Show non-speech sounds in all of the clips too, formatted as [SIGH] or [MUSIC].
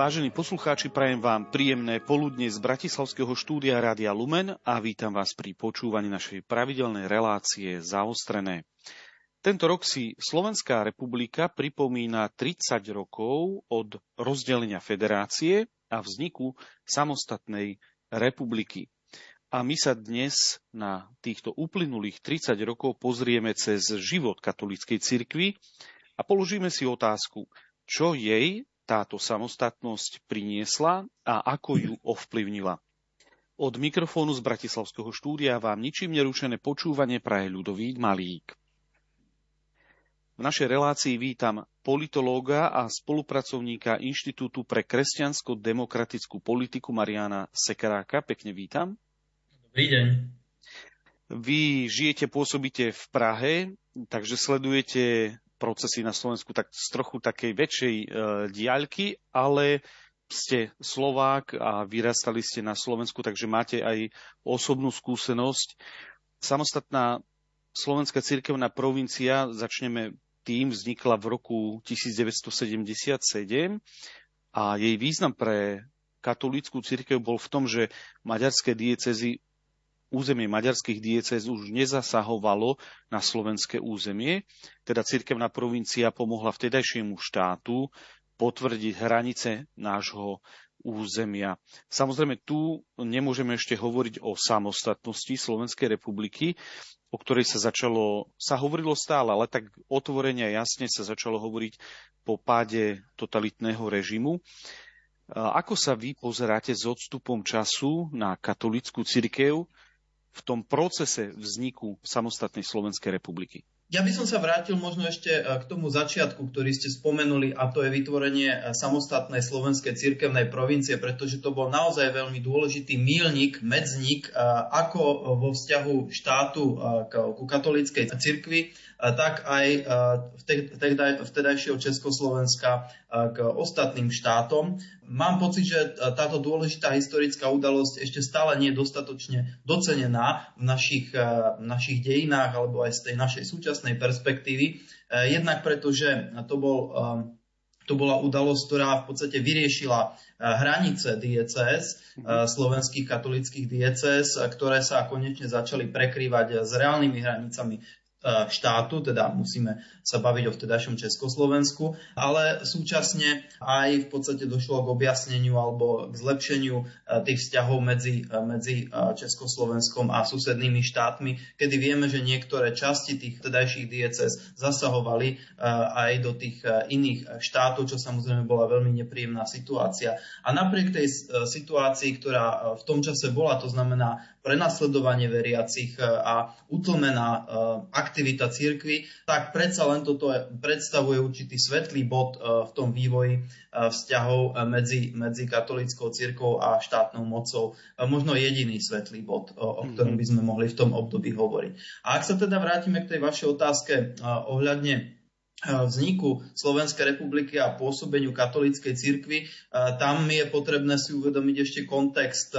Vážení poslucháči, prajem vám príjemné poludne z Bratislavského štúdia Rádia Lumen a vítam vás pri počúvaní našej pravidelnej relácie Zaostrené. Tento rok si Slovenská republika pripomína 30 rokov od rozdelenia federácie a vzniku samostatnej republiky. A my sa dnes na týchto uplynulých 30 rokov pozrieme cez život katolíckej cirkvi a položíme si otázku, čo jej táto samostatnosť priniesla a ako ju ovplyvnila. Od mikrofónu z Bratislavského štúdia vám ničím nerušené počúvanie praje ľudový Malík. V našej relácii vítam politológa a spolupracovníka Inštitútu pre kresťansko-demokratickú politiku Mariana Sekeráka. Pekne vítam. Dobrý deň. Vy žijete, pôsobíte v Prahe, takže sledujete procesy na Slovensku tak z trochu takej väčšej e, diaľky, ale ste Slovák a vyrastali ste na Slovensku, takže máte aj osobnú skúsenosť. Samostatná slovenská cirkevná provincia, začneme tým, vznikla v roku 1977 a jej význam pre katolícku cirkev bol v tom, že maďarské diecezy územie maďarských diecéz už nezasahovalo na slovenské územie, teda cirkevná provincia pomohla vtedajšiemu štátu potvrdiť hranice nášho územia. Samozrejme, tu nemôžeme ešte hovoriť o samostatnosti Slovenskej republiky, o ktorej sa začalo, sa hovorilo stále, ale tak otvorene a jasne sa začalo hovoriť po páde totalitného režimu. Ako sa vy pozeráte s odstupom času na katolickú cirkev, v tom procese vzniku samostatnej Slovenskej republiky? Ja by som sa vrátil možno ešte e, k tomu začiatku, ktorý ste spomenuli, a to je vytvorenie e, samostatnej slovenskej cirkevnej provincie, pretože to bol naozaj veľmi dôležitý mílnik, medzník, e, ako vo vzťahu štátu ku katolíckej cirkvi, tak aj vtedajšieho Československa k ostatným štátom. Mám pocit, že táto dôležitá historická udalosť ešte stále nie je dostatočne docenená v našich, v našich dejinách alebo aj z tej našej súčasnej perspektívy. Jednak preto, že to, bol, to bola udalosť, ktorá v podstate vyriešila hranice diecéz, mhm. slovenských katolických diecéz, ktoré sa konečne začali prekrývať s reálnymi hranicami E, štátu, teda musíme sa baviť o vtedajšom Československu, ale súčasne aj v podstate došlo k objasneniu alebo k zlepšeniu e, tých vzťahov medzi, e, medzi Československom a susednými štátmi, kedy vieme, že niektoré časti tých vtedajších dieces zasahovali aj do tých iných štátov, čo samozrejme bola veľmi nepríjemná situácia. A napriek tej situácii, ktorá v tom čase bola, to znamená prenasledovanie veriacich a utlmená aktivita církvy, tak predsa len toto predstavuje určitý svetlý bod e, v tom vývoji e, vzťahov e, medzi, medzi katolickou církvou a štátnou mocou. Možno jediný svetlý bod, o ktorom by sme mohli v tom období hovoriť. A ak sa teda vrátime k tej vašej otázke ohľadne vzniku Slovenskej republiky a pôsobeniu katolíckej cirkvi, tam je potrebné si uvedomiť ešte kontext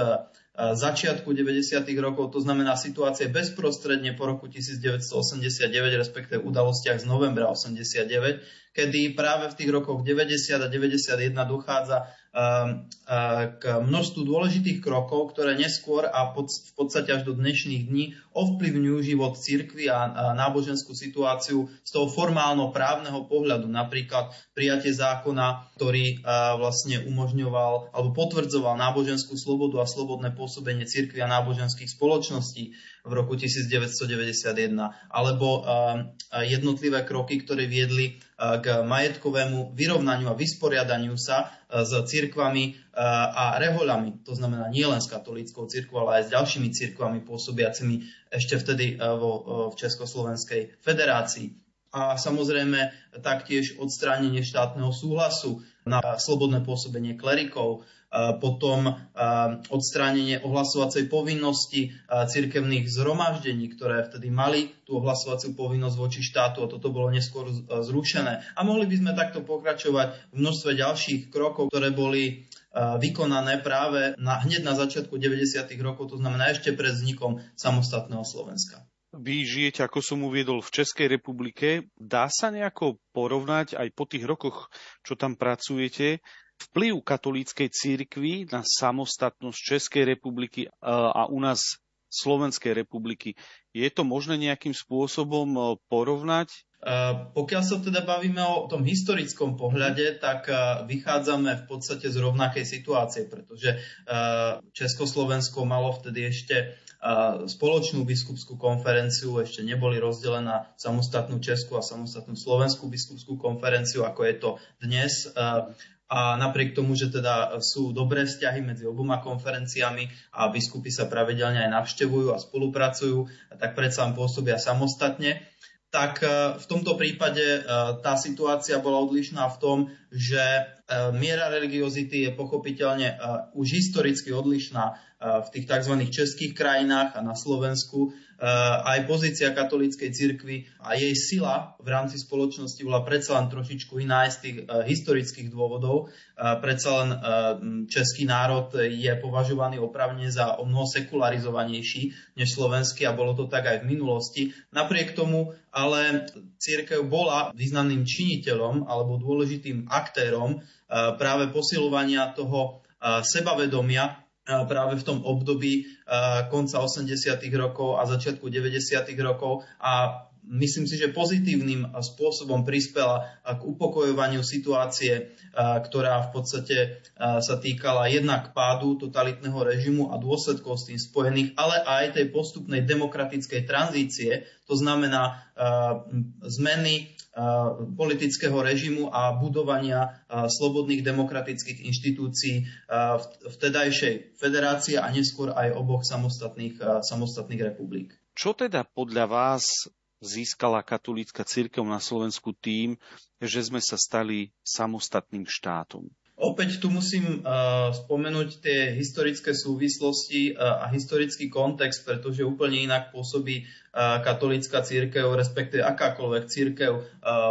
začiatku 90. rokov, to znamená situácie bezprostredne po roku 1989, respektíve udalostiach z novembra 89, kedy práve v tých rokoch 90 a 91 dochádza k množstvu dôležitých krokov, ktoré neskôr a v podstate až do dnešných dní ovplyvňujú život cirkvy a náboženskú situáciu z toho formálno-právneho pohľadu. Napríklad prijatie zákona, ktorý vlastne umožňoval alebo potvrdzoval náboženskú slobodu a slobodné pôsobenie cirkvy a náboženských spoločností v roku 1991, alebo jednotlivé kroky, ktoré viedli k majetkovému vyrovnaniu a vysporiadaniu sa s cirkvami a rehoľami. To znamená nielen s katolíckou cirkvou, ale aj s ďalšími cirkvami pôsobiacimi ešte vtedy vo, v Československej federácii. A samozrejme taktiež odstránenie štátneho súhlasu na slobodné pôsobenie klerikov, potom odstránenie ohlasovacej povinnosti cirkevných zhromaždení, ktoré vtedy mali tú ohlasovaciu povinnosť voči štátu a toto bolo neskôr zrušené. A mohli by sme takto pokračovať v množstve ďalších krokov, ktoré boli vykonané práve na, hneď na začiatku 90. rokov, to znamená ešte pred vznikom samostatného Slovenska. Vy žijete, ako som uviedol, v Českej republike. Dá sa nejako porovnať aj po tých rokoch, čo tam pracujete, vplyv katolíckej církvy na samostatnosť Českej republiky a u nás Slovenskej republiky. Je to možné nejakým spôsobom porovnať? Pokiaľ sa teda bavíme o tom historickom pohľade, tak vychádzame v podstate z rovnakej situácie, pretože Československo malo vtedy ešte spoločnú biskupskú konferenciu, ešte neboli rozdelená samostatnú Českú a samostatnú Slovenskú biskupskú konferenciu, ako je to dnes. A napriek tomu, že teda sú dobré vzťahy medzi oboma konferenciami a biskupy sa pravidelne aj navštevujú a spolupracujú, tak predsa pôsobia samostatne tak e, v tomto prípade e, tá situácia bola odlišná v tom, že e, miera religiozity je pochopiteľne už historicky odlišná v tých tzv. českých krajinách a na Slovensku aj pozícia katolíckej cirkvi a jej sila v rámci spoločnosti bola predsa len trošičku iná z tých eh, historických dôvodov. Eh, predsa len český národ je považovaný opravne za o mnoho sekularizovanejší než slovenský a bolo to tak aj v minulosti. Napriek tomu ale církev bola významným činiteľom alebo dôležitým aktérom práve posilovania toho sebavedomia práve v tom období konca 80. rokov a začiatku 90. rokov a myslím si, že pozitívnym spôsobom prispela k upokojovaniu situácie, ktorá v podstate sa týkala jednak pádu totalitného režimu a dôsledkov s tým spojených, ale aj tej postupnej demokratickej tranzície, to znamená zmeny politického režimu a budovania slobodných demokratických inštitúcií vtedajšej federácie a neskôr aj oboch samostatných, samostatných republik. Čo teda podľa vás získala katolícka církev na Slovensku tým, že sme sa stali samostatným štátom. Opäť tu musím uh, spomenúť tie historické súvislosti uh, a historický kontext, pretože úplne inak pôsobí katolícka církev, respektíve akákoľvek církev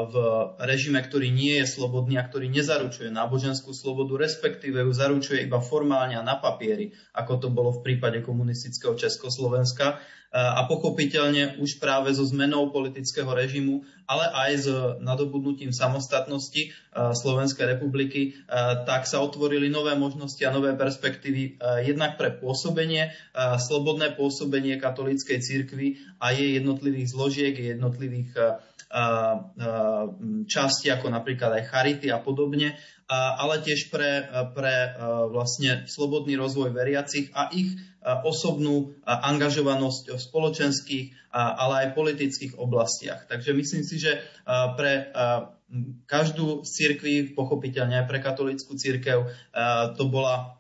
v režime, ktorý nie je slobodný a ktorý nezaručuje náboženskú slobodu, respektíve ju zaručuje iba formálne a na papieri, ako to bolo v prípade komunistického Československa. A pochopiteľne už práve so zmenou politického režimu, ale aj s nadobudnutím samostatnosti Slovenskej republiky, tak sa otvorili nové možnosti a nové perspektívy jednak pre pôsobenie, slobodné pôsobenie katolíckej cirkvi a jej jednotlivých zložiek, jednotlivých časti, ako napríklad aj charity a podobne, ale tiež pre, pre vlastne slobodný rozvoj veriacich a ich osobnú angažovanosť v spoločenských, ale aj politických oblastiach. Takže myslím si, že pre každú z cirkví, pochopiteľne aj pre katolickú církev, to bola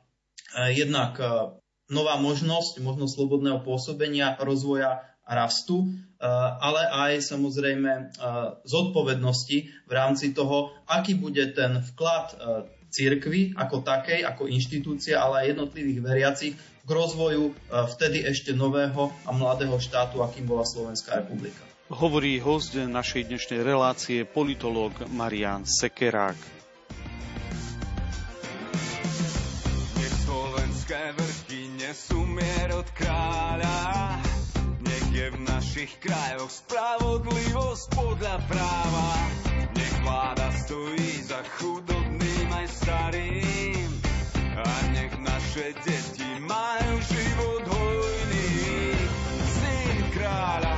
jednak nová možnosť, možnosť slobodného pôsobenia, rozvoja a rastu, ale aj samozrejme zodpovednosti v rámci toho, aký bude ten vklad církvy ako takej, ako inštitúcia, ale aj jednotlivých veriacich k rozvoju vtedy ešte nového a mladého štátu, akým bola Slovenská republika. Hovorí host našej dnešnej relácie politológ Marian Sekerák. Slovenské vrchy nesú mier od kráľa, našich krajoch spravodlivosť podľa práva, nech vláda stojí za chudobným aj starým a nech naše deti majú život hojný. Syn kráľa,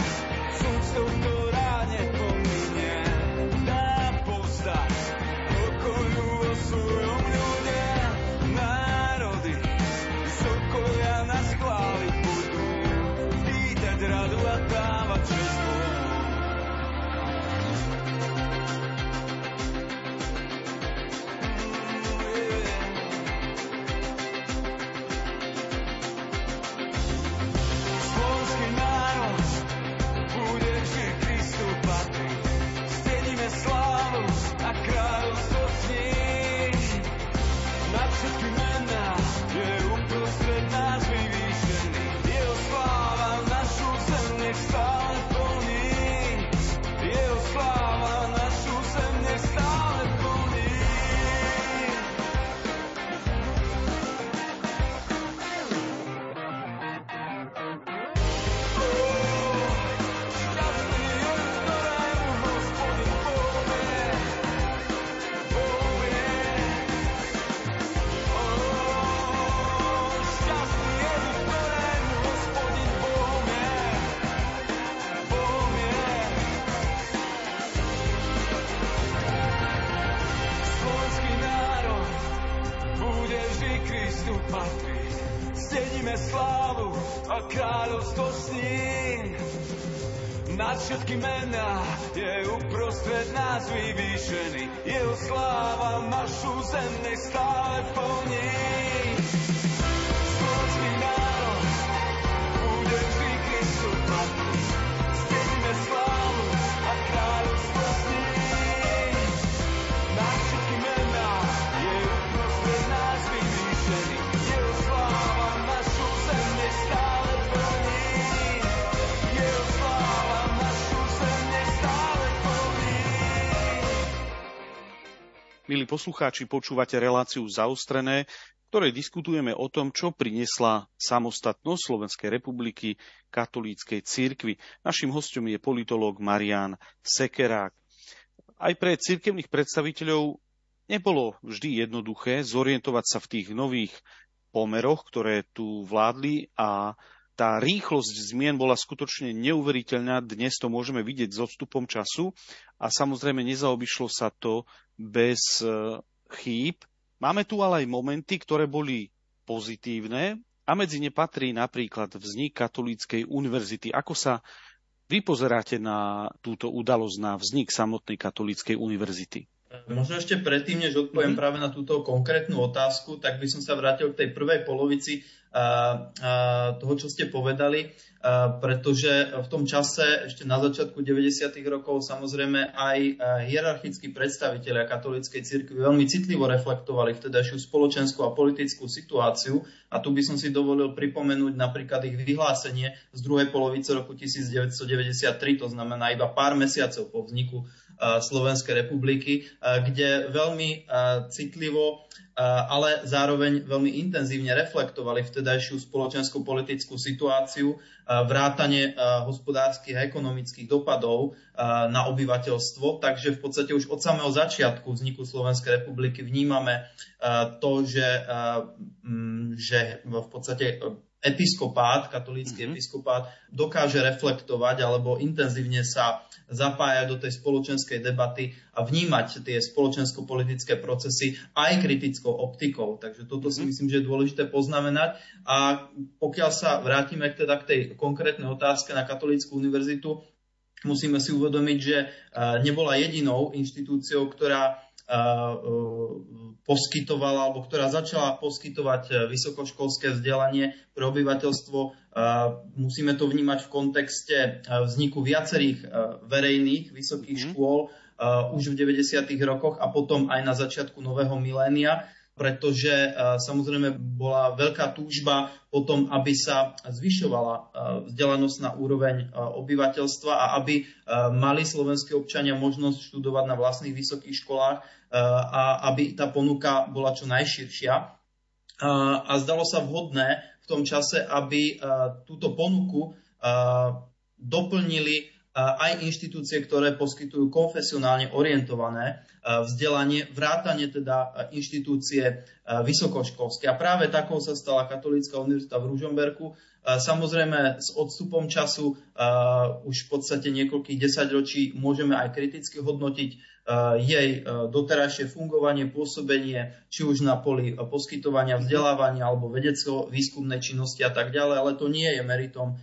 Milí poslucháči, počúvate reláciu zaostrené, v ktorej diskutujeme o tom, čo priniesla samostatnosť Slovenskej republiky katolíckej cirkvi. Naším hostom je politológ Marian Sekerák. Aj pre cirkevných predstaviteľov nebolo vždy jednoduché zorientovať sa v tých nových pomeroch, ktoré tu vládli a tá rýchlosť zmien bola skutočne neuveriteľná. Dnes to môžeme vidieť s odstupom času a samozrejme nezaobišlo sa to bez e, chýb. Máme tu ale aj momenty, ktoré boli pozitívne a medzi ne patrí napríklad vznik Katolíckej univerzity. Ako sa vy pozeráte na túto udalosť, na vznik samotnej Katolíckej univerzity? Možno ešte predtým, než odpoviem mm-hmm. práve na túto konkrétnu otázku, tak by som sa vrátil k tej prvej polovici toho, čo ste povedali, pretože v tom čase, ešte na začiatku 90. rokov, samozrejme aj hierarchickí predstavitelia katolíckej cirkvi veľmi citlivo reflektovali vtedajšiu spoločenskú a politickú situáciu. A tu by som si dovolil pripomenúť napríklad ich vyhlásenie z druhej polovice roku 1993, to znamená iba pár mesiacov po vzniku Slovenskej republiky, kde veľmi citlivo ale zároveň veľmi intenzívne reflektovali vtedajšiu spoločensko-politickú situáciu, vrátanie hospodárskych a ekonomických dopadov na obyvateľstvo. Takže v podstate už od samého začiatku vzniku Slovenskej republiky vnímame to, že, že v podstate episkopát, katolícky mm-hmm. episkopát dokáže reflektovať alebo intenzívne sa zapájať do tej spoločenskej debaty a vnímať tie spoločensko-politické procesy aj kritickou optikou. Takže toto si mhm. myslím, že je dôležité poznamenať. A pokiaľ sa vrátime teda k tej konkrétnej otázke na Katolícku univerzitu, musíme si uvedomiť, že e, nebola jedinou inštitúciou, ktorá e, e, poskytovala alebo ktorá začala poskytovať vysokoškolské vzdelanie pre obyvateľstvo. Musíme to vnímať v kontexte vzniku viacerých verejných vysokých mm. škôl už v 90. rokoch a potom aj na začiatku nového milénia pretože e, samozrejme bola veľká túžba potom, aby sa zvyšovala e, vzdelanosť na úroveň e, obyvateľstva a aby mali slovenskí občania možnosť študovať na vlastných vysokých školách a aby tá ponuka bola čo najširšia. A zdalo sa vhodné v tom čase, aby túto ponuku doplnili aj inštitúcie, ktoré poskytujú konfesionálne orientované vzdelanie, vrátanie teda inštitúcie vysokoškolské. A práve takou sa stala Katolícka univerzita v Ružomberku. Samozrejme s odstupom času už v podstate niekoľkých desaťročí môžeme aj kriticky hodnotiť jej doterajšie fungovanie, pôsobenie, či už na poli poskytovania vzdelávania alebo vedecko-výskumnej činnosti a tak ďalej, ale to nie je meritom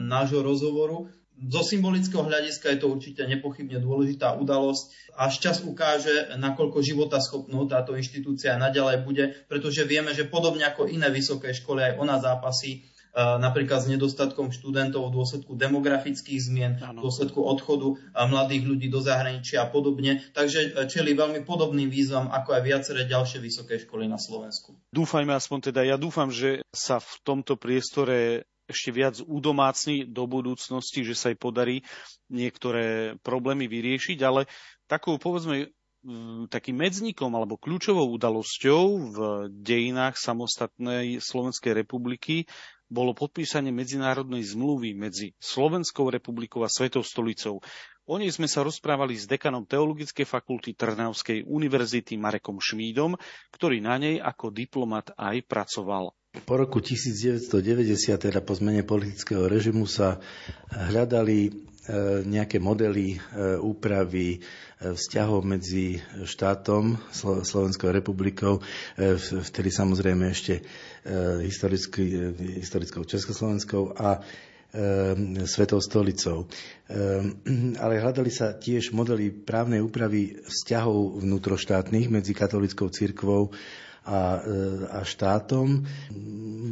nášho rozhovoru zo symbolického hľadiska je to určite nepochybne dôležitá udalosť. Až čas ukáže, nakoľko života schopnou táto inštitúcia naďalej bude, pretože vieme, že podobne ako iné vysoké školy, aj ona zápasí e, napríklad s nedostatkom študentov v dôsledku demografických zmien, v dôsledku odchodu mladých ľudí do zahraničia a podobne. Takže e, čeli veľmi podobným výzvam ako aj viaceré ďalšie vysoké školy na Slovensku. Dúfajme aspoň teda, ja dúfam, že sa v tomto priestore ešte viac udomácni do budúcnosti, že sa jej podarí niektoré problémy vyriešiť, ale takou povedzme takým medzníkom alebo kľúčovou udalosťou v dejinách samostatnej Slovenskej republiky bolo podpísanie medzinárodnej zmluvy medzi Slovenskou republikou a Svetou stolicou. O nej sme sa rozprávali s dekanom Teologickej fakulty Trnavskej univerzity Marekom Šmídom, ktorý na nej ako diplomat aj pracoval. Po roku 1990, teda po zmene politického režimu, sa hľadali nejaké modely úpravy vzťahov medzi štátom, Slovenskou republikou, vtedy samozrejme ešte historickou Československou a Svetou stolicou. Ale hľadali sa tiež modely právnej úpravy vzťahov vnútroštátnych medzi katolickou cirkvou a, a štátom.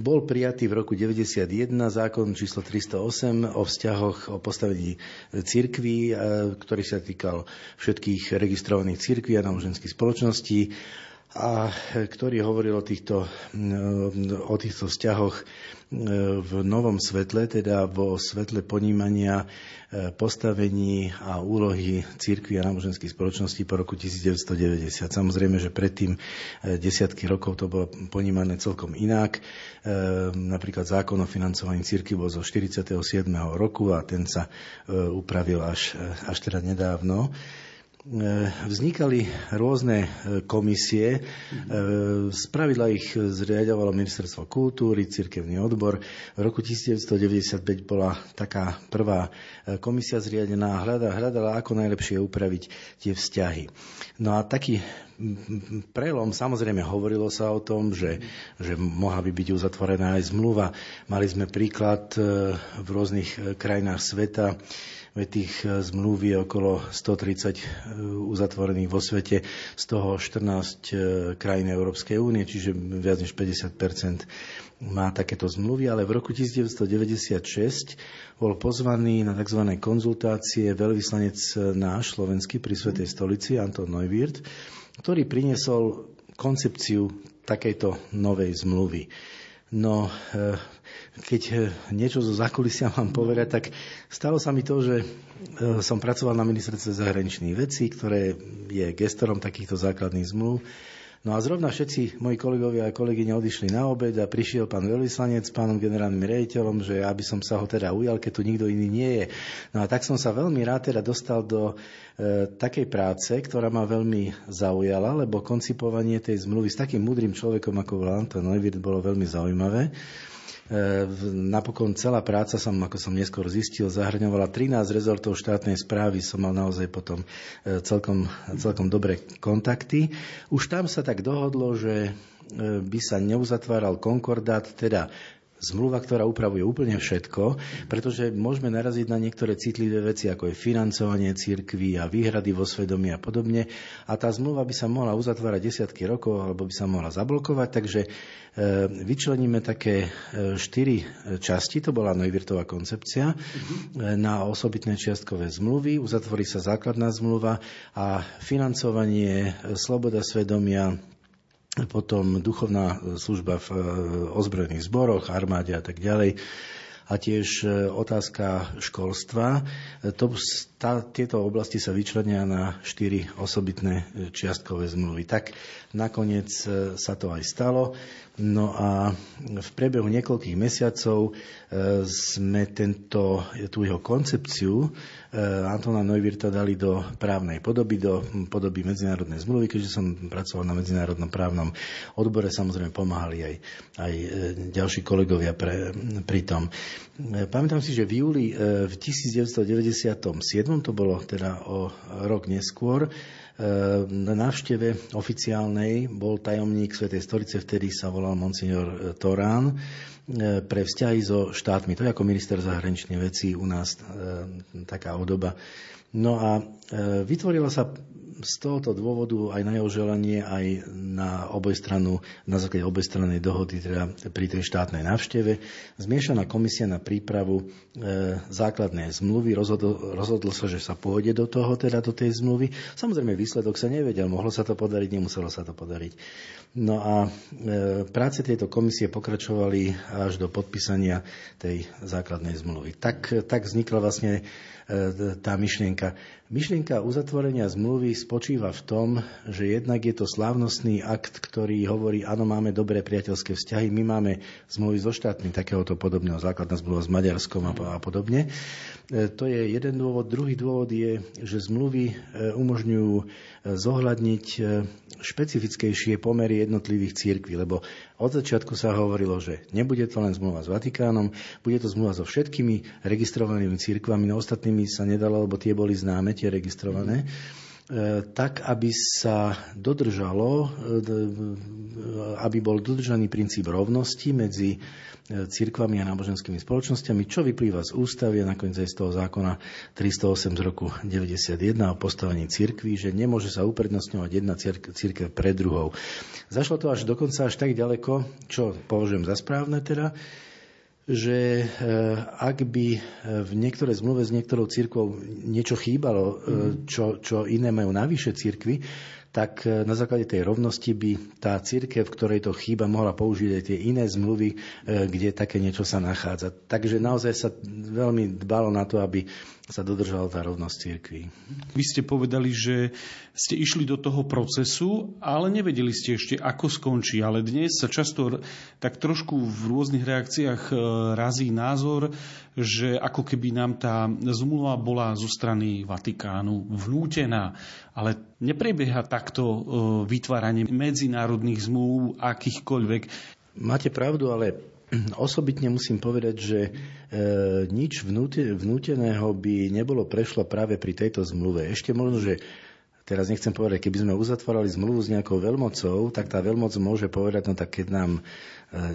Bol prijatý v roku 1991 zákon číslo 308 o vzťahoch, o postavení cirkví, ktorý sa týkal všetkých registrovaných cirkví a náboženských spoločností a ktorý hovoril o týchto, o týchto vzťahoch v novom svetle, teda vo svetle ponímania e, postavení a úlohy církvy a náboženských spoločností po roku 1990. Samozrejme, že predtým e, desiatky rokov to bolo ponímané celkom inak. E, napríklad zákon o financovaní církvy bol zo 47. roku a ten sa upravil až, až teda nedávno. E, vznikali rôzne e, komisie. E, spravidla ich zriadovalo Ministerstvo kultúry, cirkevný odbor. V roku 1995 bola taká prvá komisia zriadená a hľadala, ako najlepšie upraviť tie vzťahy. No a taký prelom, samozrejme hovorilo sa o tom, že, že mohla by byť uzatvorená aj zmluva. Mali sme príklad v rôznych krajinách sveta, Veď tých e, zmluv je okolo 130 e, uzatvorených vo svete, z toho 14 e, krajín Európskej únie, čiže viac než 50% má takéto zmluvy, ale v roku 1996 bol pozvaný na tzv. konzultácie veľvyslanec náš slovenský pri Svetej stolici Anton Neuwirth, ktorý priniesol koncepciu takejto novej zmluvy. No, keď eh, niečo zo zákulisia [LAUGHS] mám povedať, tak stalo sa mi to, že eh, som pracoval na ministerstve zahraničných vecí, ktoré je gestorom takýchto základných zmluv No a zrovna všetci moji kolegovia a kolegyne odišli na obed a prišiel pán veľvyslanec s pánom generálnym rejiteľom, že aby som sa ho teda ujal, keď tu nikto iný nie je. No a tak som sa veľmi rád teda dostal do e, takej práce, ktorá ma veľmi zaujala, lebo koncipovanie tej zmluvy s takým múdrym človekom ako bol Anton Neuwirth bolo veľmi zaujímavé. Napokon celá práca som, ako som neskôr zistil, zahrňovala 13 rezortov štátnej správy. Som mal naozaj potom e, celkom, celkom dobré kontakty. Už tam sa tak dohodlo, že e, by sa neuzatváral konkordát, teda zmluva, ktorá upravuje úplne všetko, pretože môžeme naraziť na niektoré citlivé veci, ako je financovanie cirkví a výhrady vo svedomí a podobne. A tá zmluva by sa mohla uzatvárať desiatky rokov, alebo by sa mohla zablokovať, takže e, vyčleníme také e, štyri časti, to bola Neuwirtová koncepcia, uh-huh. na osobitné čiastkové zmluvy, uzatvorí sa základná zmluva a financovanie, sloboda svedomia, potom duchovná služba v e, ozbrojených zboroch, armáde a tak ďalej a tiež e, otázka školstva. E, to, tá, tieto oblasti sa vyčlenia na štyri osobitné čiastkové zmluvy. Tak nakoniec sa to aj stalo. No a v priebehu niekoľkých mesiacov sme tento, tú jeho koncepciu Antona Neuwirta dali do právnej podoby, do podoby medzinárodnej zmluvy, keďže som pracoval na medzinárodnom právnom odbore, samozrejme pomáhali aj, aj ďalší kolegovia pre, pri tom. Pamätám si, že v júli v 1997, to bolo teda o rok neskôr, na návšteve oficiálnej bol tajomník Svetej stolice, vtedy sa volal monsignor Torán, e, pre vzťahy so štátmi. To je ako minister zahraničných vecí u nás e, taká odoba. No a e, vytvorila sa z tohoto dôvodu aj na jeho želanie, aj na obojstranu, na základe obojstrannej dohody, teda pri tej štátnej návšteve, zmiešaná komisia na prípravu e, základnej zmluvy. Rozhodlo, rozhodlo sa, že sa pôjde do toho, teda do tej zmluvy. Samozrejme, výsledok sa nevedel. Mohlo sa to podariť, nemuselo sa to podariť. No a e, práce tejto komisie pokračovali až do podpísania tej základnej zmluvy. Tak, tak vznikla vlastne E, tá myšlienka. Myšlienka uzatvorenia zmluvy spočíva v tom, že jednak je to slávnostný akt, ktorý hovorí, áno, máme dobré priateľské vzťahy, my máme zmluvy so štátmi takéhoto podobného, základná zmluva s Maďarskom a podobne. E, to je jeden dôvod. Druhý dôvod je, že zmluvy e, umožňujú e, zohľadniť špecifickejšie pomery jednotlivých církví, lebo od začiatku sa hovorilo, že nebude to len zmluva s Vatikánom, bude to zmluva so všetkými registrovanými církvami, no ostatnými sa nedalo, lebo tie boli známe, tie registrované. E, tak, aby sa dodržalo, e, aby bol dodržaný princíp rovnosti medzi e, cirkvami a náboženskými spoločnosťami, čo vyplýva z ústavy a nakoniec aj z toho zákona 308 z roku 91 o postavení cirkví, že nemôže sa uprednostňovať jedna cirkev pred druhou. Zašlo to až dokonca až tak ďaleko, čo považujem za správne teda, že eh, ak by eh, v niektorej zmluve s niektorou církvou niečo chýbalo, mm. čo, čo iné majú navyše církvy, tak na základe tej rovnosti by tá církev, v ktorej to chýba, mohla použiť aj tie iné zmluvy, kde také niečo sa nachádza. Takže naozaj sa veľmi dbalo na to, aby sa dodržala tá rovnosť cirkví. Vy ste povedali, že ste išli do toho procesu, ale nevedeli ste ešte, ako skončí. Ale dnes sa často tak trošku v rôznych reakciách e, razí názor, že ako keby nám tá zmluva bola zo strany Vatikánu vnútená. Ale neprebieha takto e, vytváranie medzinárodných zmluv akýchkoľvek. Máte pravdu, ale Osobitne musím povedať, že e, nič vnúteného by nebolo prešlo práve pri tejto zmluve. Ešte možno, že teraz nechcem povedať, keby sme uzatvárali zmluvu s nejakou veľmocou, tak tá veľmoc môže povedať, no tak keď nám e,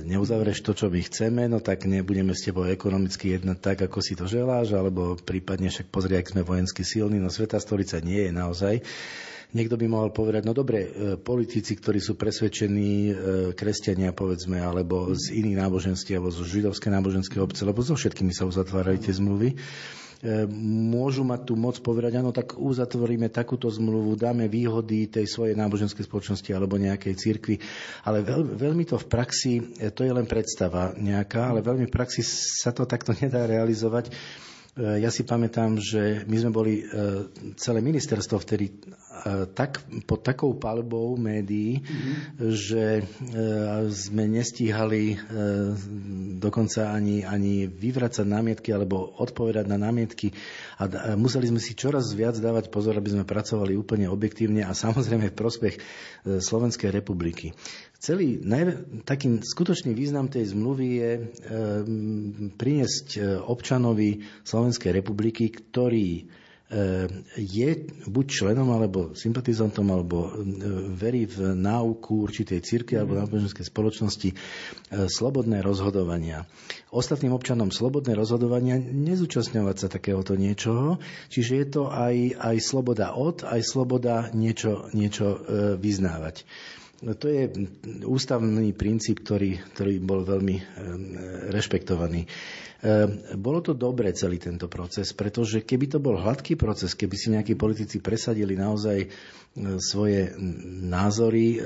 neuzavreš to, čo my chceme, no tak nebudeme s tebou ekonomicky jednať tak, ako si to želáš, alebo prípadne však pozri, ak sme vojensky silní, no Sveta stolica nie je naozaj. Niekto by mohol povedať, no dobre, e, politici, ktorí sú presvedčení e, kresťania, povedzme, alebo z iných náboženství, alebo zo židovskej náboženskej obce, lebo so všetkými sa uzatvárali tie zmluvy, e, môžu mať tú moc povedať, áno, tak uzatvoríme takúto zmluvu, dáme výhody tej svojej náboženskej spoločnosti alebo nejakej cirkvi. Ale veľ, veľmi to v praxi, to je len predstava nejaká, ale veľmi v praxi sa to takto [LAUGHS] nedá realizovať ja si pamätám, že my sme boli celé ministerstvo vtedy tak, pod takou palbou médií, mm-hmm. že sme nestíhali dokonca ani, ani vyvracať námietky alebo odpovedať na námietky a museli sme si čoraz viac dávať pozor, aby sme pracovali úplne objektívne a samozrejme v prospech Slovenskej republiky. Celý najv- taký skutočný význam tej zmluvy je e, priniesť občanovi Slovenskej republiky, ktorý je buď členom alebo sympatizantom alebo e, verí v náuku určitej círky alebo mhm. náboženskej spoločnosti e, slobodné rozhodovania. Ostatným občanom slobodné rozhodovania nezúčastňovať sa takéhoto niečoho, čiže je to aj, aj sloboda od, aj sloboda niečo, niečo vyznávať. To je ústavný princíp, ktorý, ktorý bol veľmi rešpektovaný. E, bolo to dobré celý tento proces, pretože keby to bol hladký proces, keby si nejakí politici presadili naozaj e, svoje názory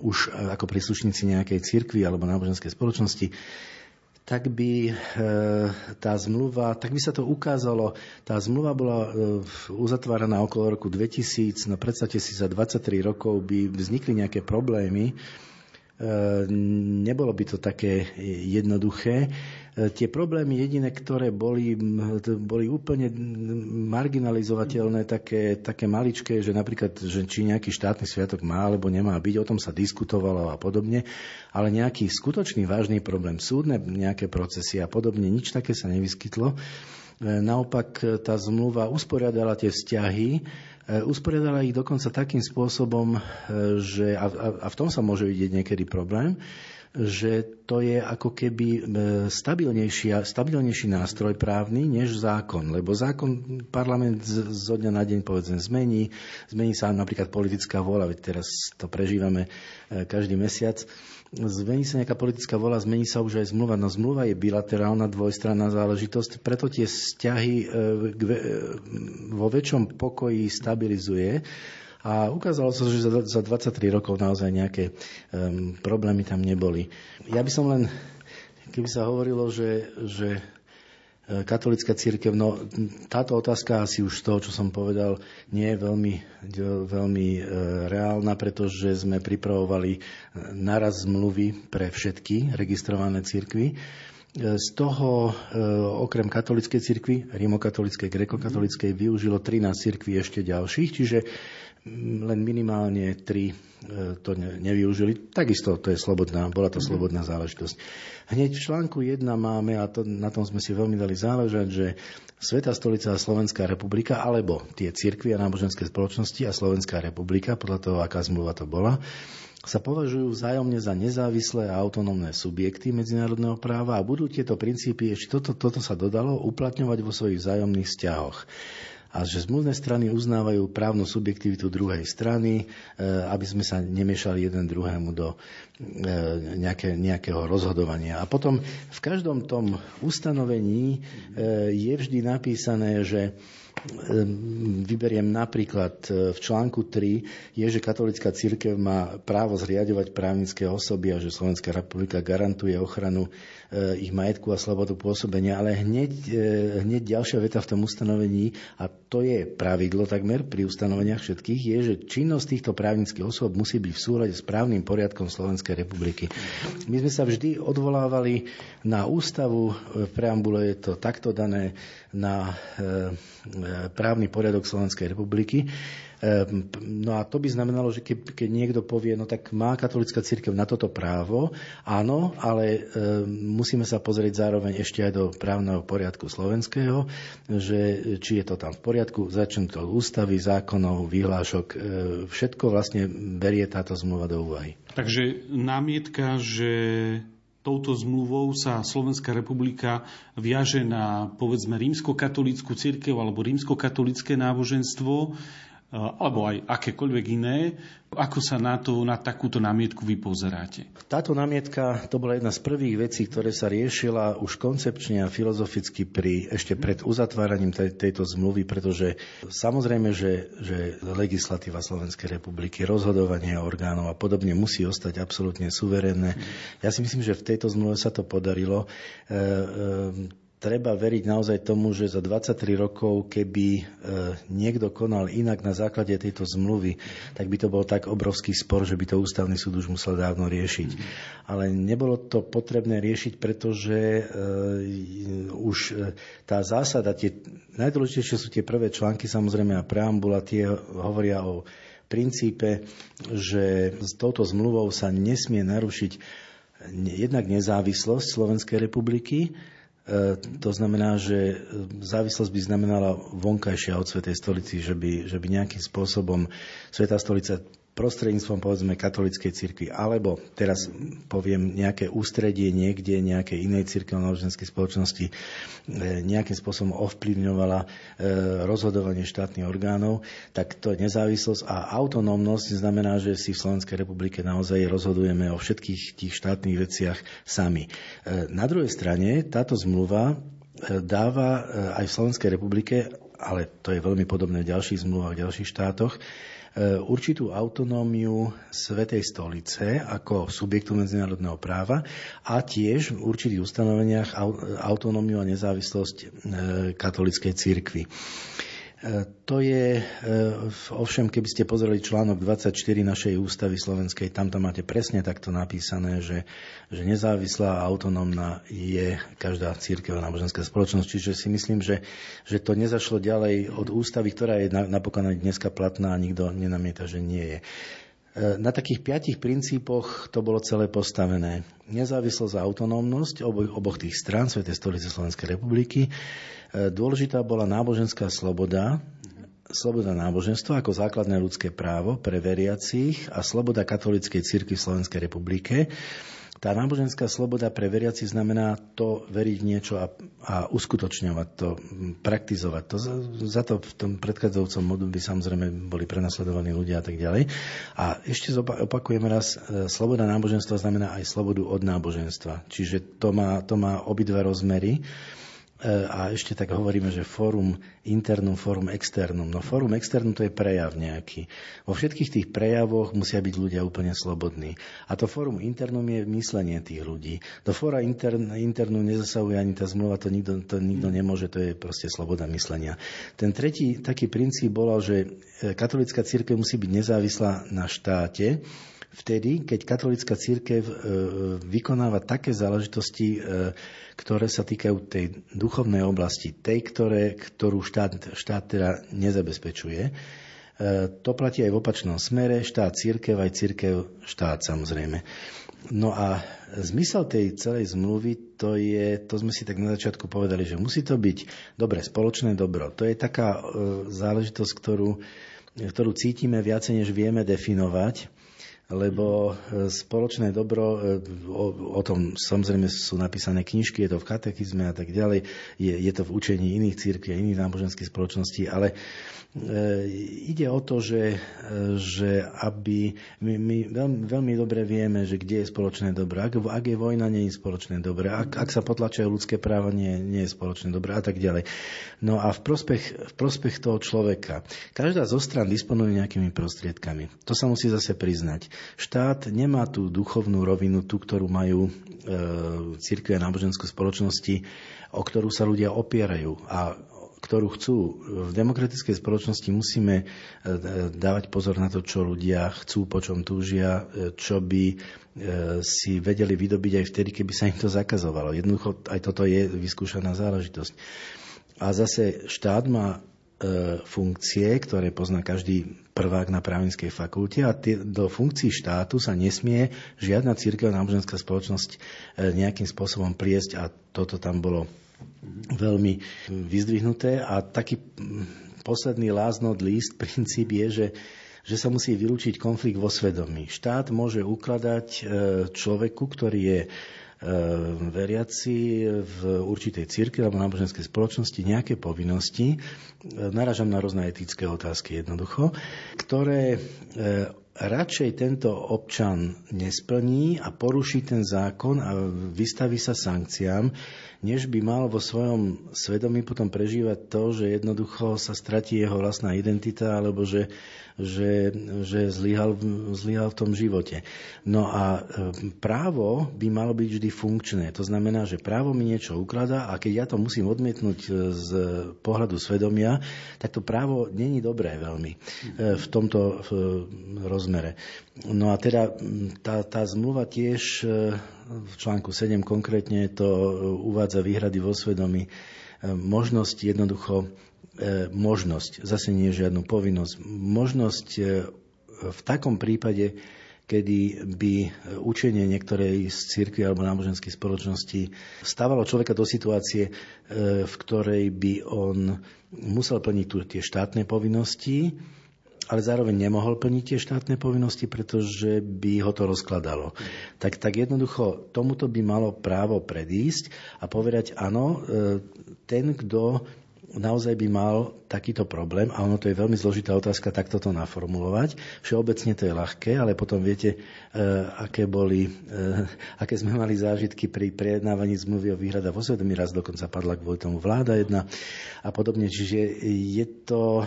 už ako príslušníci nejakej cirkvi alebo náboženskej spoločnosti, tak by e, tá zmluva, tak by sa to ukázalo, tá zmluva bola e, uzatváraná okolo roku 2000, no predstavte si, za 23 rokov by vznikli nejaké problémy, e, nebolo by to také jednoduché. Tie problémy jediné, ktoré boli, boli úplne marginalizovateľné, také, také maličké, že napríklad, že či nejaký štátny sviatok má alebo nemá byť, o tom sa diskutovalo a podobne, ale nejaký skutočný vážny problém, súdne nejaké procesy a podobne, nič také sa nevyskytlo. Naopak tá zmluva usporiadala tie vzťahy, usporiadala ich dokonca takým spôsobom, že, a, a, a v tom sa môže vidieť niekedy problém, že to je ako keby e, stabilnejší nástroj právny než zákon. Lebo zákon parlament zo dňa na deň povedzme zmení. Zmení sa napríklad politická vôľa, veď teraz to prežívame e, každý mesiac. Zmení sa nejaká politická vôľa, zmení sa už aj zmluva. No zmluva je bilaterálna, dvojstranná záležitosť, preto tie vzťahy e, vo väčšom pokoji stabilizuje a ukázalo sa, že za, za 23 rokov naozaj nejaké um, problémy tam neboli. Ja by som len, keby sa hovorilo, že, že katolická církev, no táto otázka asi už toho, čo som povedal, nie je veľmi, veľmi e, reálna, pretože sme pripravovali naraz zmluvy pre všetky registrované církvy. Z toho okrem katolickej cirkvi, rimokatolickej, grekokatolickej, využilo 13 cirkví ešte ďalších, čiže len minimálne tri e, to nevyužili. Takisto to je slobodná, bola to mhm. slobodná záležitosť. Hneď v článku 1 máme, a to, na tom sme si veľmi dali záležať, že Sveta stolica a Slovenská republika, alebo tie cirkvy a náboženské spoločnosti a Slovenská republika, podľa toho, aká zmluva to bola, sa považujú vzájomne za nezávislé a autonómne subjekty medzinárodného práva a budú tieto princípy, ešte toto, toto sa dodalo, uplatňovať vo svojich vzájomných vzťahoch a že zmluvné strany uznávajú právnu subjektivitu druhej strany, e, aby sme sa nemiešali jeden druhému do e, nejaké, nejakého rozhodovania. A potom v každom tom ustanovení e, je vždy napísané, že vyberiem napríklad e, v článku 3, je, že katolická církev má právo zriadovať právnické osoby a že Slovenská republika garantuje ochranu e, ich majetku a slobodu pôsobenia, ale hneď, e, hneď ďalšia veta v tom ustanovení, a to je pravidlo takmer pri ustanoveniach všetkých, je, že činnosť týchto právnických osôb musí byť v súlade s právnym poriadkom Slovenskej republiky. My sme sa vždy odvolávali na ústavu, v preambule je to takto dané, na právny poriadok Slovenskej republiky. Ehm, no a to by znamenalo, že keď, niekto povie, no tak má katolická církev na toto právo, áno, ale musíme sa pozrieť zároveň ešte aj do právneho poriadku slovenského, že či je to tam v poriadku, začnem to ústavy, zákonov, vyhlášok, všetko vlastne berie táto zmluva do úvahy. Takže námietka, že touto zmluvou sa Slovenská republika viaže na povedzme rímskokatolickú církev alebo rímskokatolické náboženstvo, alebo aj akékoľvek iné. Ako sa na, to, na takúto námietku vy pozeráte? Táto námietka to bola jedna z prvých vecí, ktoré sa riešila už koncepčne a filozoficky pri, ešte pred uzatváraním tej, tejto zmluvy, pretože samozrejme, že, že legislatíva Slovenskej republiky, rozhodovanie orgánov a podobne musí ostať absolútne suverénne. Ja si myslím, že v tejto zmluve sa to podarilo. E, e, treba veriť naozaj tomu, že za 23 rokov, keby e, niekto konal inak na základe tejto zmluvy, tak by to bol tak obrovský spor, že by to ústavný súd už musel dávno riešiť. Ale nebolo to potrebné riešiť, pretože e, už e, tá zásada, tie, najdôležitejšie sú tie prvé články samozrejme a preambula, tie hovoria o princípe, že s touto zmluvou sa nesmie narušiť jednak nezávislosť Slovenskej republiky, to znamená, že závislosť by znamenala vonkajšia od Svetej stolici, že by, že by nejakým spôsobom Svetá stolica prostredníctvom povedzme katolíckej cirkvi, alebo teraz poviem nejaké ústredie niekde, nejakej inej cirkvi náboženskej spoločnosti e, nejakým spôsobom ovplyvňovala e, rozhodovanie štátnych orgánov, tak to je nezávislosť a autonómnosť znamená, že si v Slovenskej republike naozaj rozhodujeme o všetkých tých štátnych veciach sami. E, na druhej strane táto zmluva dáva aj v Slovenskej republike, ale to je veľmi podobné v ďalších zmluvách v ďalších štátoch, určitú autonómiu Svetej stolice ako subjektu medzinárodného práva a tiež v určitých ustanoveniach autonómiu a nezávislosť e, katolickej cirkvi. To je, e, ovšem, keby ste pozreli článok 24 našej ústavy slovenskej, tam to máte presne takto napísané, že, že nezávislá a autonómna je každá církev a náboženská spoločnosť. Čiže si myslím, že, že to nezašlo ďalej od ústavy, ktorá je napokon aj dneska platná a nikto nenamieta, že nie je. Na takých piatich princípoch to bolo celé postavené. Nezávislosť a autonómnosť oboch, oboch tých strán Svetej stolice Slovenskej republiky, E, dôležitá bola náboženská sloboda, sloboda náboženstva ako základné ľudské právo pre veriacich a sloboda katolíckej cirkvi v Slovenskej republike. Tá náboženská sloboda pre veriaci znamená to veriť niečo a, a uskutočňovať to, praktizovať to. Za, za to v tom predchádzajúcom modu by samozrejme boli prenasledovaní ľudia a tak ďalej. A ešte opakujem raz, e, sloboda náboženstva znamená aj slobodu od náboženstva. Čiže to má, to má obidve rozmery. A ešte tak hovoríme, že fórum internum, fórum externum. No fórum externum to je prejav nejaký. Vo všetkých tých prejavoch musia byť ľudia úplne slobodní. A to fórum internum je myslenie tých ľudí. Do fóra intern, internum nezasahuje ani tá zmluva, to nikto, to nikto nemôže, to je proste sloboda myslenia. Ten tretí taký princíp bol, že e, katolická církev musí byť nezávislá na štáte, vtedy, keď katolická církev e, vykonáva také záležitosti, e, ktoré sa týkajú tej duchovnej oblasti, tej, ktoré, ktorú štát, štát teda nezabezpečuje. E, to platí aj v opačnom smere, štát církev, aj církev štát samozrejme. No a zmysel tej celej zmluvy, to je, to sme si tak na začiatku povedali, že musí to byť dobre, spoločné dobro. To je taká e, záležitosť, ktorú, ktorú cítime viacej, než vieme definovať lebo e, spoločné dobro, e, o, o tom samozrejme sú napísané knižky, je to v katechizme a tak ďalej, je, je to v učení iných církví a iných náboženských spoločností, ale E, ide o to, že, e, že aby my, my veľmi, veľmi dobre vieme, že kde je spoločné dobro. Ak, ak je vojna, nie je spoločné dobro. Ak, ak sa potlačajú ľudské práva, nie, nie je spoločné dobro a tak ďalej. No a v prospech, v prospech toho človeka. Každá zo stran disponuje nejakými prostriedkami. To sa musí zase priznať. Štát nemá tú duchovnú rovinu, tú, ktorú majú e, církve a náboženské spoločnosti, o ktorú sa ľudia opierajú. A ktorú chcú. V demokratickej spoločnosti musíme e, dávať pozor na to, čo ľudia chcú, po čom túžia, e, čo by e, si vedeli vydobiť aj vtedy, keby sa im to zakazovalo. Jednoducho aj toto je vyskúšaná záležitosť. A zase štát má funkcie, ktoré pozná každý prvák na právnickej fakulte a do funkcií štátu sa nesmie žiadna církevná náboženská spoločnosť nejakým spôsobom priesť a toto tam bolo veľmi vyzdvihnuté a taký posledný láznod list [LAUGHS] princíp je, že že sa musí vylúčiť konflikt vo svedomí. Štát môže ukladať e, človeku, ktorý je e, veriaci v určitej cirkvi alebo náboženskej spoločnosti nejaké povinnosti, e, naražam na rôzne etické otázky jednoducho, ktoré radšej tento občan nesplní a poruší ten zákon a vystaví sa sankciám, než by mal vo svojom svedomí potom prežívať to, že jednoducho sa stratí jeho vlastná identita alebo že že, že zlyhal, zlyhal v tom živote. No a e, právo by malo byť vždy funkčné. To znamená, že právo mi niečo ukladá a keď ja to musím odmietnúť e, z pohľadu svedomia, tak to právo není dobré veľmi e, v tomto rozmere. No a teda tá, tá zmluva tiež v článku 7 konkrétne to uvádza výhrady vo svedomí. Možnosť jednoducho E, možnosť, zase nie žiadnu povinnosť, možnosť e, v takom prípade, kedy by učenie niektorej z cirkvi alebo náboženskej spoločnosti stávalo človeka do situácie, e, v ktorej by on musel plniť tu tie štátne povinnosti, ale zároveň nemohol plniť tie štátne povinnosti, pretože by ho to rozkladalo. Tak, tak jednoducho tomuto by malo právo predísť a povedať, áno, ten, kto naozaj by mal takýto problém, a ono to je veľmi zložitá otázka takto to naformulovať. Všeobecne to je ľahké, ale potom viete, e, aké boli, e, aké sme mali zážitky pri prejednávaní zmluvy o výhrada vo svedomí. Raz dokonca padla kvôli tomu vláda jedna a podobne. Čiže je to e,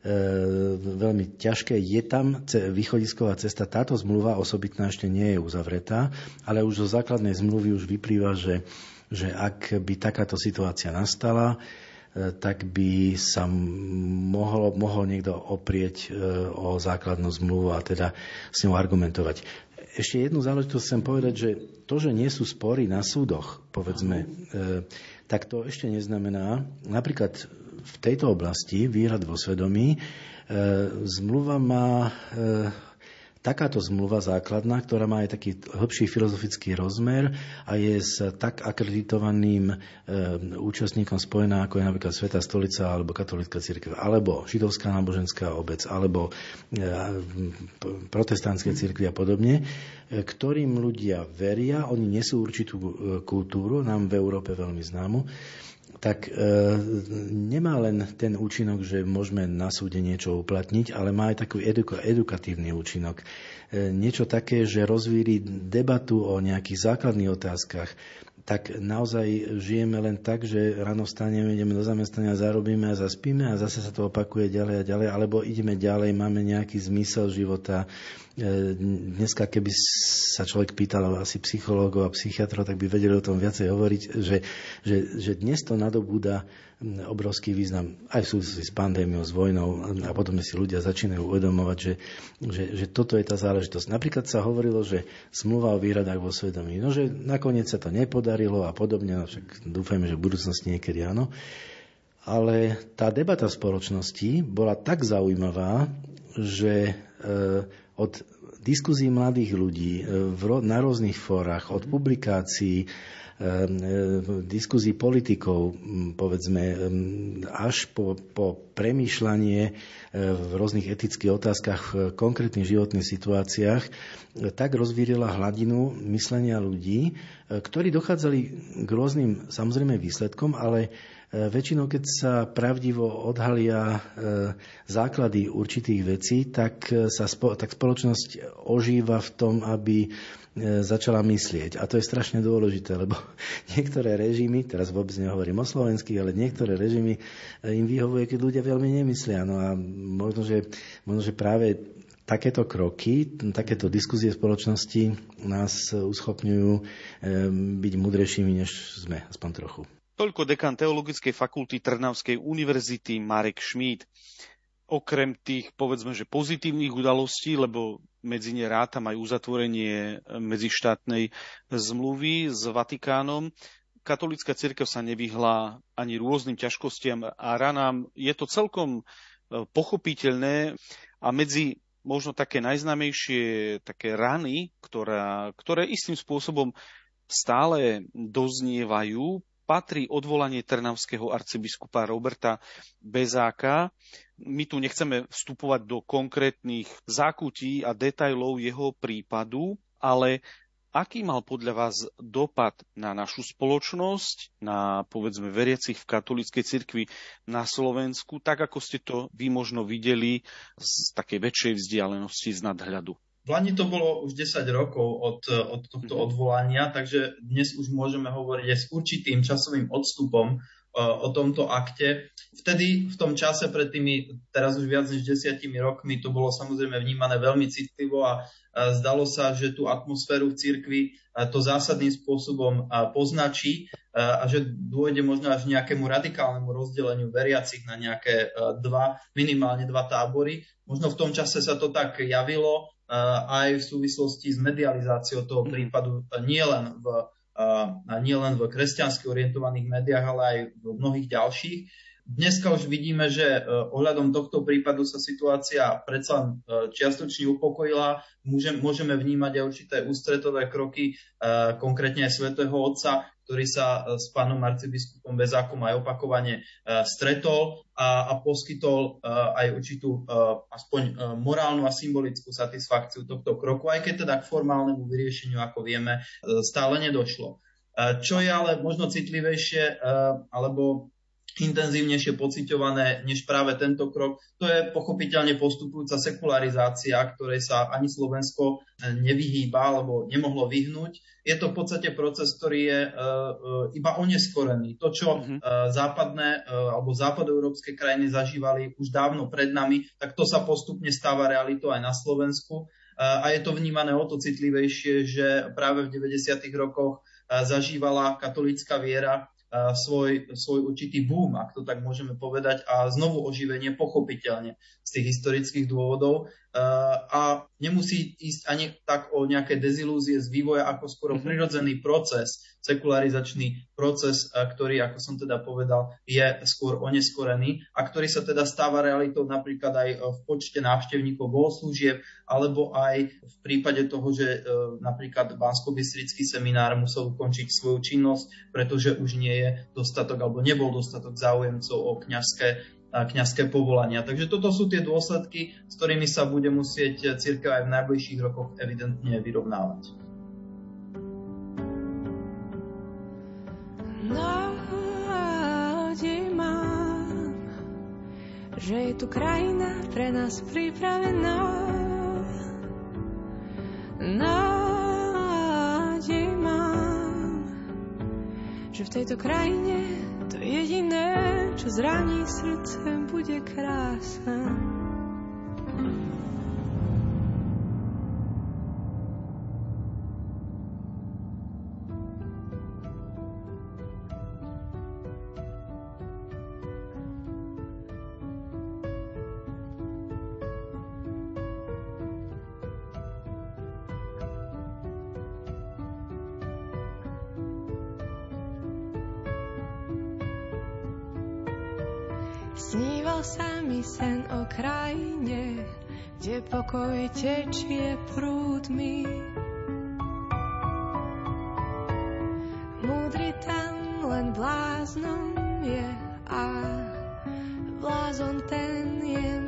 veľmi ťažké. Je tam východisková cesta. Táto zmluva osobitná ešte nie je uzavretá, ale už zo základnej zmluvy už vyplýva, že že ak by takáto situácia nastala, E, tak by sa mohol, mohol niekto oprieť e, o základnú zmluvu a teda s ňou argumentovať. Ešte jednu záležitosť chcem povedať, že to, že nie sú spory na súdoch, povedzme, e, tak to ešte neznamená, napríklad v tejto oblasti, výhľad vo svedomí, zmluva má takáto zmluva základná, ktorá má aj taký hĺbší filozofický rozmer a je s tak akreditovaným e, účastníkom spojená, ako je napríklad Sveta stolica alebo katolická církev, alebo židovská náboženská obec, alebo e, protestantské církvy a podobne, e, ktorým ľudia veria, oni nesú určitú e, kultúru, nám v Európe veľmi známu, tak e, nemá len ten účinok, že môžeme na súde niečo uplatniť, ale má aj taký eduka- edukatívny účinok. E, niečo také, že rozvíri debatu o nejakých základných otázkach, tak naozaj žijeme len tak, že ráno vstaneme, ideme do zamestnania, zarobíme a zaspíme a zase sa to opakuje ďalej a ďalej, alebo ideme ďalej, máme nejaký zmysel života. E, dneska, keby sa človek pýtal asi psychológov a psychiatrov, tak by vedeli o tom viacej hovoriť, že, že, že dnes to nadobúda obrovský význam aj v súvislosti s pandémiou, s vojnou a potom si ľudia začínajú uvedomovať, že, že, že toto je tá záležitosť. Napríklad sa hovorilo, že smluva o výhradách vo svedomí, no že nakoniec sa to nepodarilo a podobne, no však dúfajme, že v budúcnosti niekedy áno. Ale tá debata v spoločnosti bola tak zaujímavá, že e, od diskuzí mladých ľudí e, na rôznych fórach, od publikácií, Ehm, e, diskuzí politikov, povedzme, až po, po premýšľanie e, v rôznych etických otázkach v konkrétnych životných situáciách, e, tak rozvírila hladinu myslenia ľudí, ktorí dochádzali k rôznym samozrejme výsledkom, ale väčšinou, keď sa pravdivo odhalia základy určitých vecí, tak, sa, tak spoločnosť ožíva v tom, aby E, začala myslieť. A to je strašne dôležité, lebo [LAUGHS] niektoré režimy, teraz vôbec nehovorím o slovenských, ale niektoré režimy e, im vyhovuje, keď ľudia veľmi nemyslia. No a možno, že, možno, že práve takéto kroky, takéto diskuzie spoločnosti nás uschopňujú e, byť mudrejšími, než sme, aspoň trochu. Toľko dekan Teologickej fakulty Trnavskej univerzity Marek Šmíd okrem tých, povedzme, že pozitívnych udalostí, lebo medzi ne rátam aj uzatvorenie medzištátnej zmluvy s Vatikánom, katolická cirkev sa nevyhla ani rôznym ťažkostiam a ranám. Je to celkom e, pochopiteľné a medzi možno také najznámejšie také rany, ktorá, ktoré istým spôsobom stále doznievajú, patrí odvolanie trnavského arcibiskupa Roberta Bezáka. My tu nechceme vstupovať do konkrétnych zákutí a detajlov jeho prípadu, ale aký mal podľa vás dopad na našu spoločnosť, na povedzme veriacich v katolíckej cirkvi na Slovensku, tak ako ste to vy možno videli z takej väčšej vzdialenosti z nadhľadu? Lani to bolo už 10 rokov od, od tohto mhm. odvolania, takže dnes už môžeme hovoriť aj s určitým časovým odstupom uh, o tomto akte. Vtedy, v tom čase pred tými, teraz už viac než desiatimi rokmi, to bolo samozrejme vnímané veľmi citlivo a zdalo sa, že tú atmosféru v cirkvi to zásadným spôsobom poznačí a že dôjde možno až nejakému radikálnemu rozdeleniu veriacich na nejaké dva, minimálne dva tábory. Možno v tom čase sa to tak javilo, aj v súvislosti s medializáciou toho mhm. prípadu nielen v, nielen v kresťansky orientovaných médiách, ale aj v mnohých ďalších. Dneska už vidíme, že e, ohľadom tohto prípadu sa situácia predsa e, čiastočne upokojila. Môžeme vnímať aj určité ústretové kroky, e, konkrétne aj svätého Otca, ktorý sa s pánom arcibiskupom Bezákom aj opakovane stretol a, a poskytol aj určitú aspoň morálnu a symbolickú satisfakciu tohto kroku, aj keď teda k formálnemu vyriešeniu, ako vieme, stále nedošlo. Čo je ale možno citlivejšie, alebo intenzívnejšie pociťované než práve tento krok. To je pochopiteľne postupujúca sekularizácia, ktorej sa ani Slovensko e, nevyhýba alebo nemohlo vyhnúť. Je to v podstate proces, ktorý je uh, uh, iba oneskorený. To, čo uh, západné alebo západoeurópske krajiny zažívali už dávno pred nami, tak to sa postupne stáva realitou aj na Slovensku. A je to vnímané o to citlivejšie, že práve v 90. rokoch zažívala katolická viera svoj, svoj určitý boom, ak to tak môžeme povedať, a znovu oživenie pochopiteľne z tých historických dôvodov. A nemusí ísť ani tak o nejaké dezilúzie z vývoja, ako skoro mm-hmm. prirodzený proces, sekularizačný proces, ktorý, ako som teda povedal, je skôr oneskorený a ktorý sa teda stáva realitou napríklad aj v počte návštevníkov bohoslúžieb, alebo aj v prípade toho, že napríklad bansko seminár musel ukončiť svoju činnosť, pretože už nie je dostatok alebo nebol dostatok záujemcov o kňazské kňazské povolania. Takže toto sú tie dôsledky, s ktorými sa bude musieť církev aj v najbližších rokoch evidentne vyrovnávať. Že je tu krajina pre nás pripravená. Nádej mám, že v tejto krajine jediné, čo zraní srdce, bude krása. O krajine, kde pokoj tečie prúdmi. Múdry tam len bláznom je a blázon ten je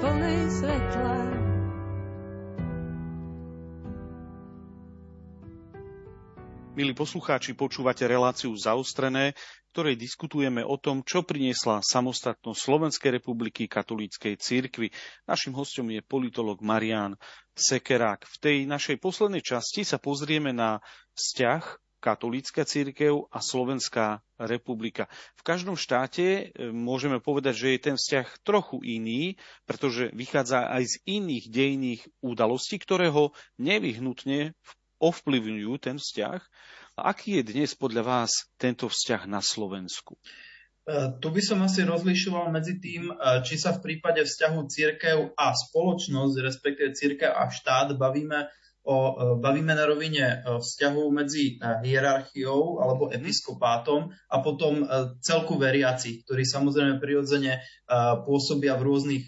plnej svetla. Milí poslucháči, počúvate reláciu Zaostrené, v ktorej diskutujeme o tom, čo priniesla samostatnosť Slovenskej republiky katolíckej cirkvi. Našim hostom je politolog Marian Sekerák. V tej našej poslednej časti sa pozrieme na vzťah katolícka církev a Slovenská republika. V každom štáte e, môžeme povedať, že je ten vzťah trochu iný, pretože vychádza aj z iných dejných udalostí, ktoré ho nevyhnutne ovplyvňujú ten vzťah. Aký je dnes podľa vás tento vzťah na Slovensku? Tu by som asi rozlišoval medzi tým, či sa v prípade vzťahu církev a spoločnosť, respektíve církev a štát, bavíme, o, bavíme na rovine vzťahu medzi hierarchiou alebo episkopátom a potom celku veriacich, ktorí samozrejme prirodzene pôsobia v rôznych,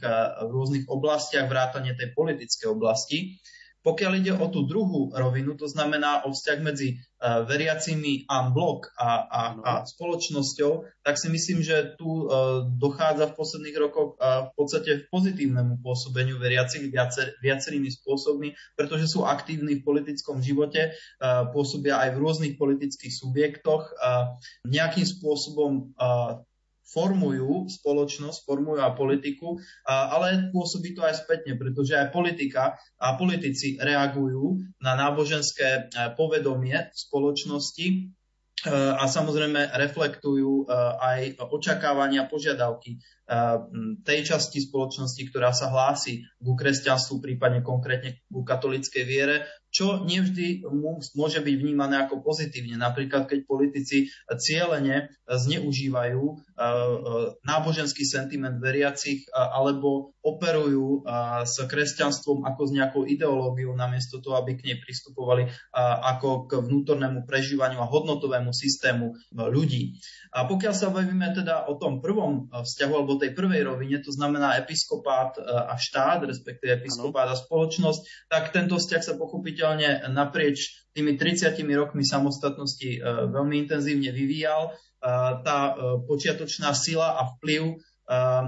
v rôznych oblastiach, vrátane tej politickej oblasti. Pokiaľ ide o tú druhú rovinu, to znamená o vzťah medzi uh, veriacimi en blok a, a, a spoločnosťou, tak si myslím, že tu uh, dochádza v posledných rokoch uh, v podstate v pozitívnemu pôsobeniu veriacich viacer, viacerými spôsobmi, pretože sú aktívni v politickom živote, pôsobia aj v rôznych politických subjektoch, nejakým spôsobom formujú spoločnosť, formujú aj politiku, ale pôsobí to aj spätne, pretože aj politika a politici reagujú na náboženské e, povedomie v spoločnosti e, a samozrejme reflektujú e, aj očakávania, požiadavky tej časti spoločnosti, ktorá sa hlási ku kresťanstvu, prípadne konkrétne ku katolíckej viere, čo nevždy môže byť vnímané ako pozitívne. Napríklad, keď politici cieľene zneužívajú náboženský sentiment veriacich alebo operujú s kresťanstvom ako s nejakou ideológiou, namiesto toho, aby k nej pristupovali ako k vnútornému prežívaniu a hodnotovému systému ľudí. A pokiaľ sa bavíme teda o tom prvom vzťahu alebo tej prvej rovine, to znamená episkopát a štát, respektíve episkopát a spoločnosť, tak tento vzťah sa pochopiteľne naprieč tými 30 rokmi samostatnosti e, veľmi intenzívne vyvíjal. E, tá počiatočná sila a vplyv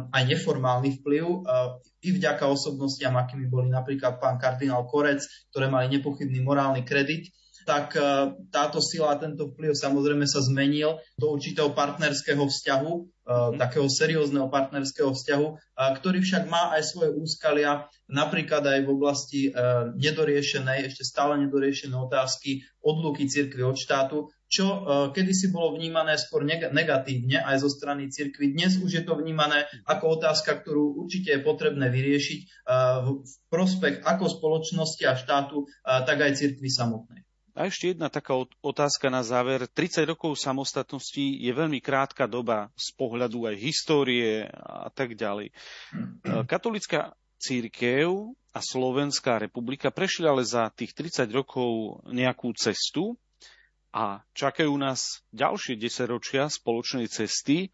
aj neformálny vplyv i vďaka osobnostiam, akými boli napríklad pán kardinál Korec, ktoré mali nepochybný morálny kredit, tak e, táto sila a tento vplyv samozrejme sa zmenil do určitého partnerského vzťahu, mm. takého seriózneho partnerského vzťahu, ktorý však má aj svoje úskalia, napríklad aj v oblasti e, nedoriešenej, ešte stále nedoriešenej otázky odluky cirkvi od štátu, čo kedysi bolo vnímané skôr negatívne aj zo strany cirkvi. Dnes už je to vnímané ako otázka, ktorú určite je potrebné vyriešiť v prospech ako spoločnosti a štátu, tak aj cirkvi samotnej. A ešte jedna taká otázka na záver. 30 rokov samostatnosti je veľmi krátka doba z pohľadu aj histórie a tak ďalej. [CLEARS THROAT] Katolická církev a Slovenská republika prešli ale za tých 30 rokov nejakú cestu. a čakajú nás ďalšie desaťročia spoločnej cesty.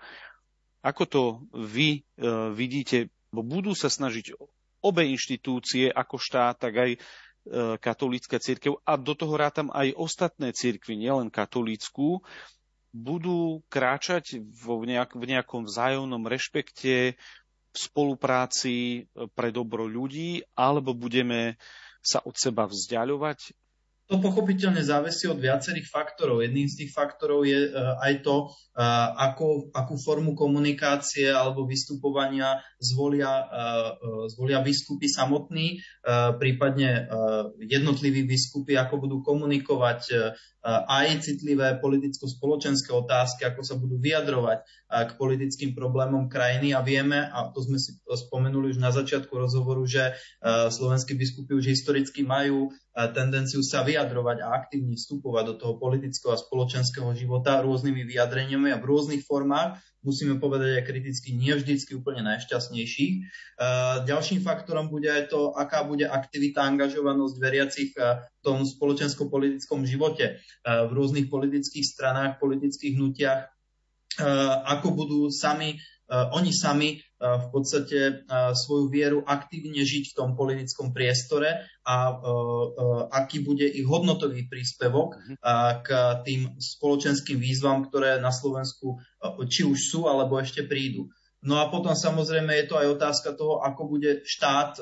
Ako to vy e, vidíte, budú sa snažiť obe inštitúcie, ako štát, tak aj e, katolícka církev a do toho rátam aj ostatné církvy, nielen katolícku, budú kráčať vo nejak, v nejakom vzájomnom rešpekte, v spolupráci e, pre dobro ľudí, alebo budeme sa od seba vzdialovať to pochopiteľne závisí od viacerých faktorov. Jedným z tých faktorov je uh, aj to, uh, ako, akú formu komunikácie alebo vystupovania zvolia, uh, zvolia biskupy samotní, prípadne jednotliví biskupy, ako budú komunikovať aj citlivé politicko-spoločenské otázky, ako sa budú vyjadrovať k politickým problémom krajiny. A vieme, a to sme si spomenuli už na začiatku rozhovoru, že slovenskí biskupy už historicky majú tendenciu sa vyjadrovať a aktívne vstupovať do toho politického a spoločenského života rôznymi vyjadreniami a v rôznych formách musíme povedať aj kriticky, nie vždycky úplne najšťastnejších. Ďalším faktorom bude aj to, aká bude aktivita, angažovanosť veriacich v tom spoločensko-politickom živote v rôznych politických stranách, politických hnutiach, ako budú sami oni sami v podstate svoju vieru aktívne žiť v tom politickom priestore a aký bude ich hodnotový príspevok mhm. k tým spoločenským výzvam, ktoré na Slovensku či už sú, alebo ešte prídu. No a potom samozrejme je to aj otázka toho, ako bude štát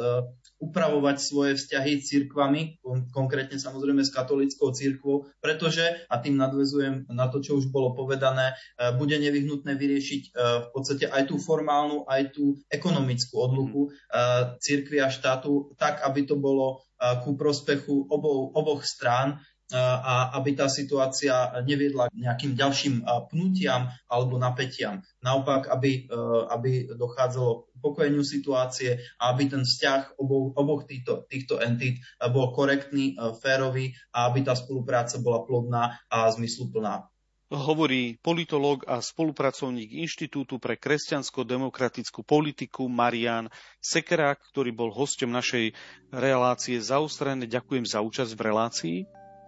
upravovať svoje vzťahy s církvami, konkrétne samozrejme s katolickou církvou, pretože, a tým nadvezujem na to, čo už bolo povedané, e, bude nevyhnutné vyriešiť e, v podstate aj tú formálnu, aj tú ekonomickú odluku e, církvy a štátu, tak, aby to bolo ku prospechu obou, oboch strán, a aby tá situácia neviedla k nejakým ďalším pnutiam alebo napätiam. Naopak, aby, e, aby dochádzalo k pokojeniu situácie a aby ten vzťah oboch, oboch týchto, týchto entít bol korektný, e, férový a aby tá spolupráca bola plodná a zmysluplná hovorí politológ a spolupracovník Inštitútu pre kresťansko-demokratickú politiku Marian Sekerák, ktorý bol hostom našej relácie zaostrené. Ďakujem za účasť v relácii.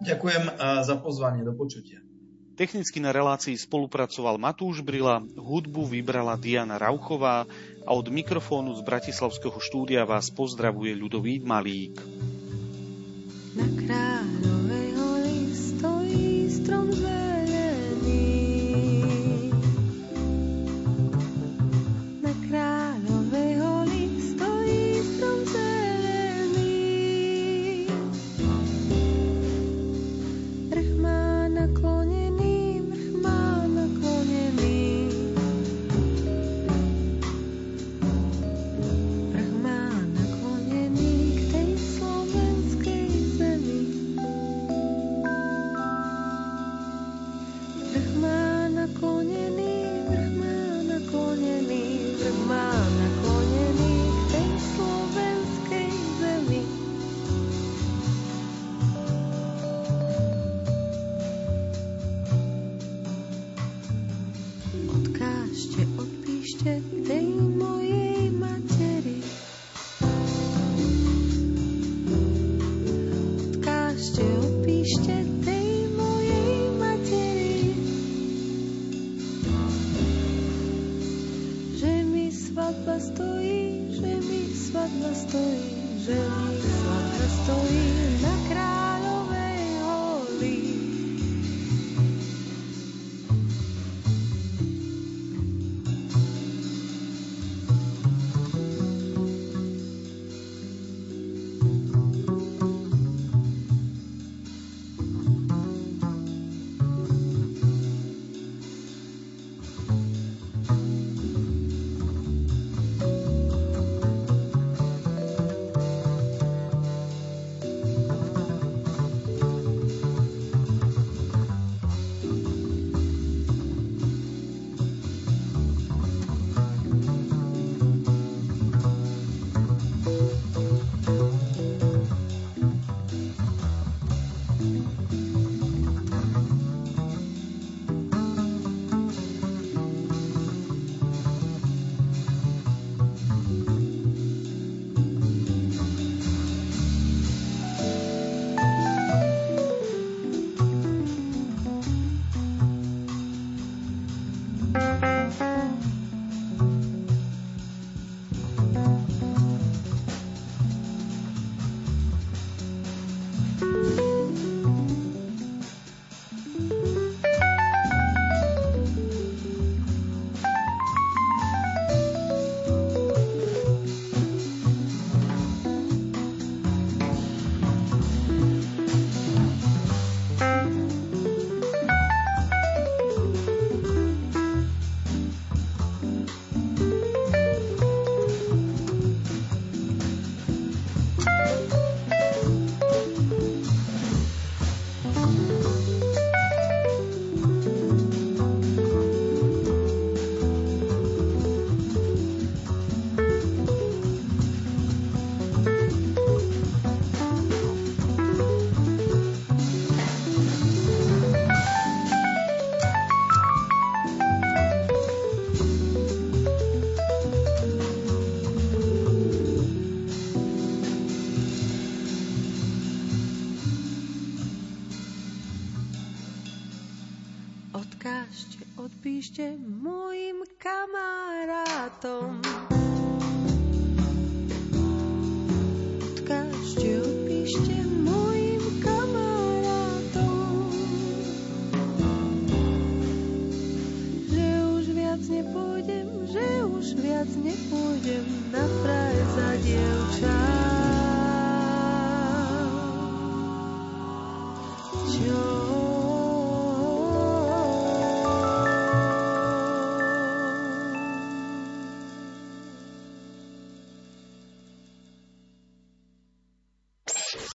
Ďakujem za pozvanie, do počutia. Technicky na relácii spolupracoval Matúš Brila, hudbu vybrala Diana Rauchová a od mikrofónu z Bratislavského štúdia vás pozdravuje ľudový Malík. Na